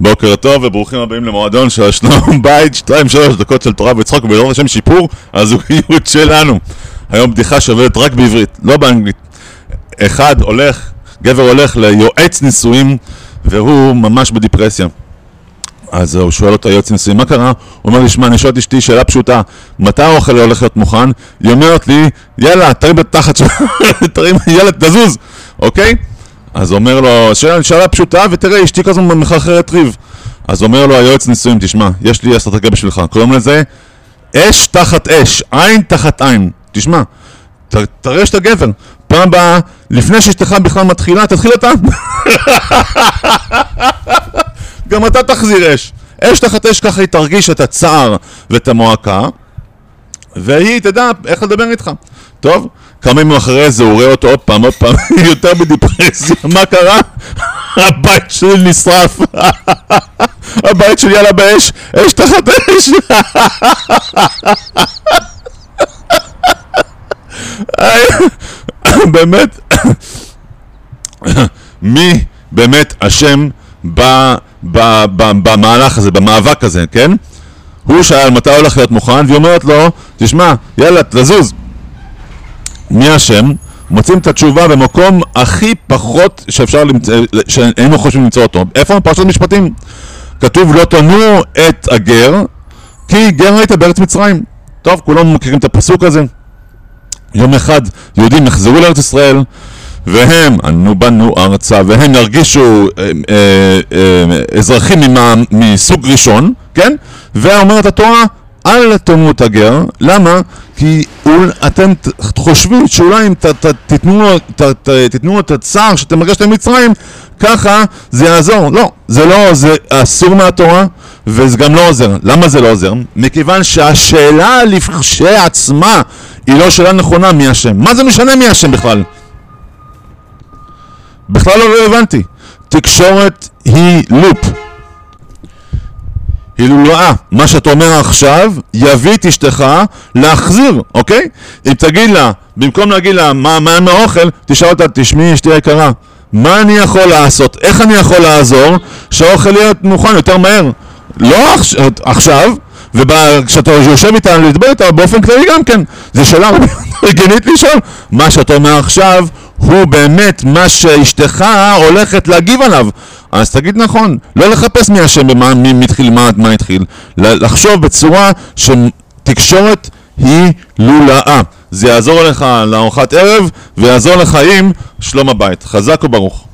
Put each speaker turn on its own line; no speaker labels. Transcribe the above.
בוקר טוב וברוכים הבאים למועדון של השלום בית, 2-3 דקות של תורה וצחוק ובעזרת השם שיפור הזוגיות שלנו. היום בדיחה שעובדת רק בעברית, לא באנגלית. אחד הולך, גבר הולך ליועץ נישואים והוא ממש בדיפרסיה. אז הוא שואל אותו יועץ נישואים, מה קרה? הוא אומר לי, שמע, אני שואל את אשתי שאלה פשוטה, מתי האוכל הולך להיות מוכן? היא אומרת לי, יאללה, תרים בתחת שלך, תרים, יאללה, תזוז, אוקיי? אז אומר לו, שאלה, שאלה פשוטה, ותראה, אשתי הזמן מחרחרת ריב. אז אומר לו היועץ נישואים, תשמע, יש לי אסטרטגיה בשבילך, קוראים לזה אש תחת אש, עין תחת עין. תשמע, ת, תראה שאתה גבר. פעם הבאה, לפני שאשתך בכלל מתחילה, תתחיל אתה. גם אתה תחזיר אש. אש תחת אש, ככה היא תרגיש את הצער ואת המועקה, והיא תדע איך לדבר איתך. טוב, כמה ימים אחרי זה הוא רואה אותו עוד פעם, עוד פעם, יותר בדיפרסיה, מה קרה? הבית שלי נשרף, הבית שלי עלה באש, אש תחת אש. באמת, מי באמת אשם במהלך הזה, במאבק הזה, כן? הוא שאל מתי הולך להיות מוכן, והיא אומרת לו, תשמע, יאללה, תזוז. מי אשם? מוצאים את התשובה במקום הכי פחות שאפשר למצוא, שהיינו חושבים למצוא אותו. איפה? פרשת משפטים. כתוב לא תנו את הגר, כי גר היית בארץ מצרים. טוב, כולם מכירים את הפסוק הזה. יום אחד יהודים יחזרו לארץ ישראל, והם, אנו בנו ארצה, והם ירגישו אה, אה, אה, אזרחים מסוג ראשון, כן? ואומרת התורה, אל תאמרו את הגר, למה? כי אתם חושבים שאולי אם תיתנו לו את הצער שאתם הרגשתם במצרים, ככה זה יעזור. לא, זה לא, זה אסור מהתורה, וזה גם לא עוזר. למה זה לא עוזר? מכיוון שהשאלה לכשעצמה היא לא שאלה נכונה מי אשם. מה זה משנה מי אשם בכלל? בכלל לא רלוונטי. תקשורת היא לופ. הילולאה, מה שאתה אומר עכשיו, יביא את אשתך להחזיר, אוקיי? אם תגיד לה, במקום להגיד לה מה, עם האוכל, תשאל אותה, תשמעי אשתי יקרה, מה אני יכול לעשות? איך אני יכול לעזור שהאוכל יהיה מוכן יותר מהר? לא עכשיו, וכשאתה יושב איתה לדבר איתה באופן כללי גם כן, זו שאלה רגינית לשאול. מה שאתה אומר עכשיו הוא באמת מה שאשתך הולכת להגיב עליו. אז תגיד נכון, לא לחפש מי אשם במה, מי התחיל, מה, מה התחיל, לחשוב בצורה שתקשורת היא לולאה. זה יעזור לך לארוחת ערב ויעזור עם שלום הבית. חזק וברוך.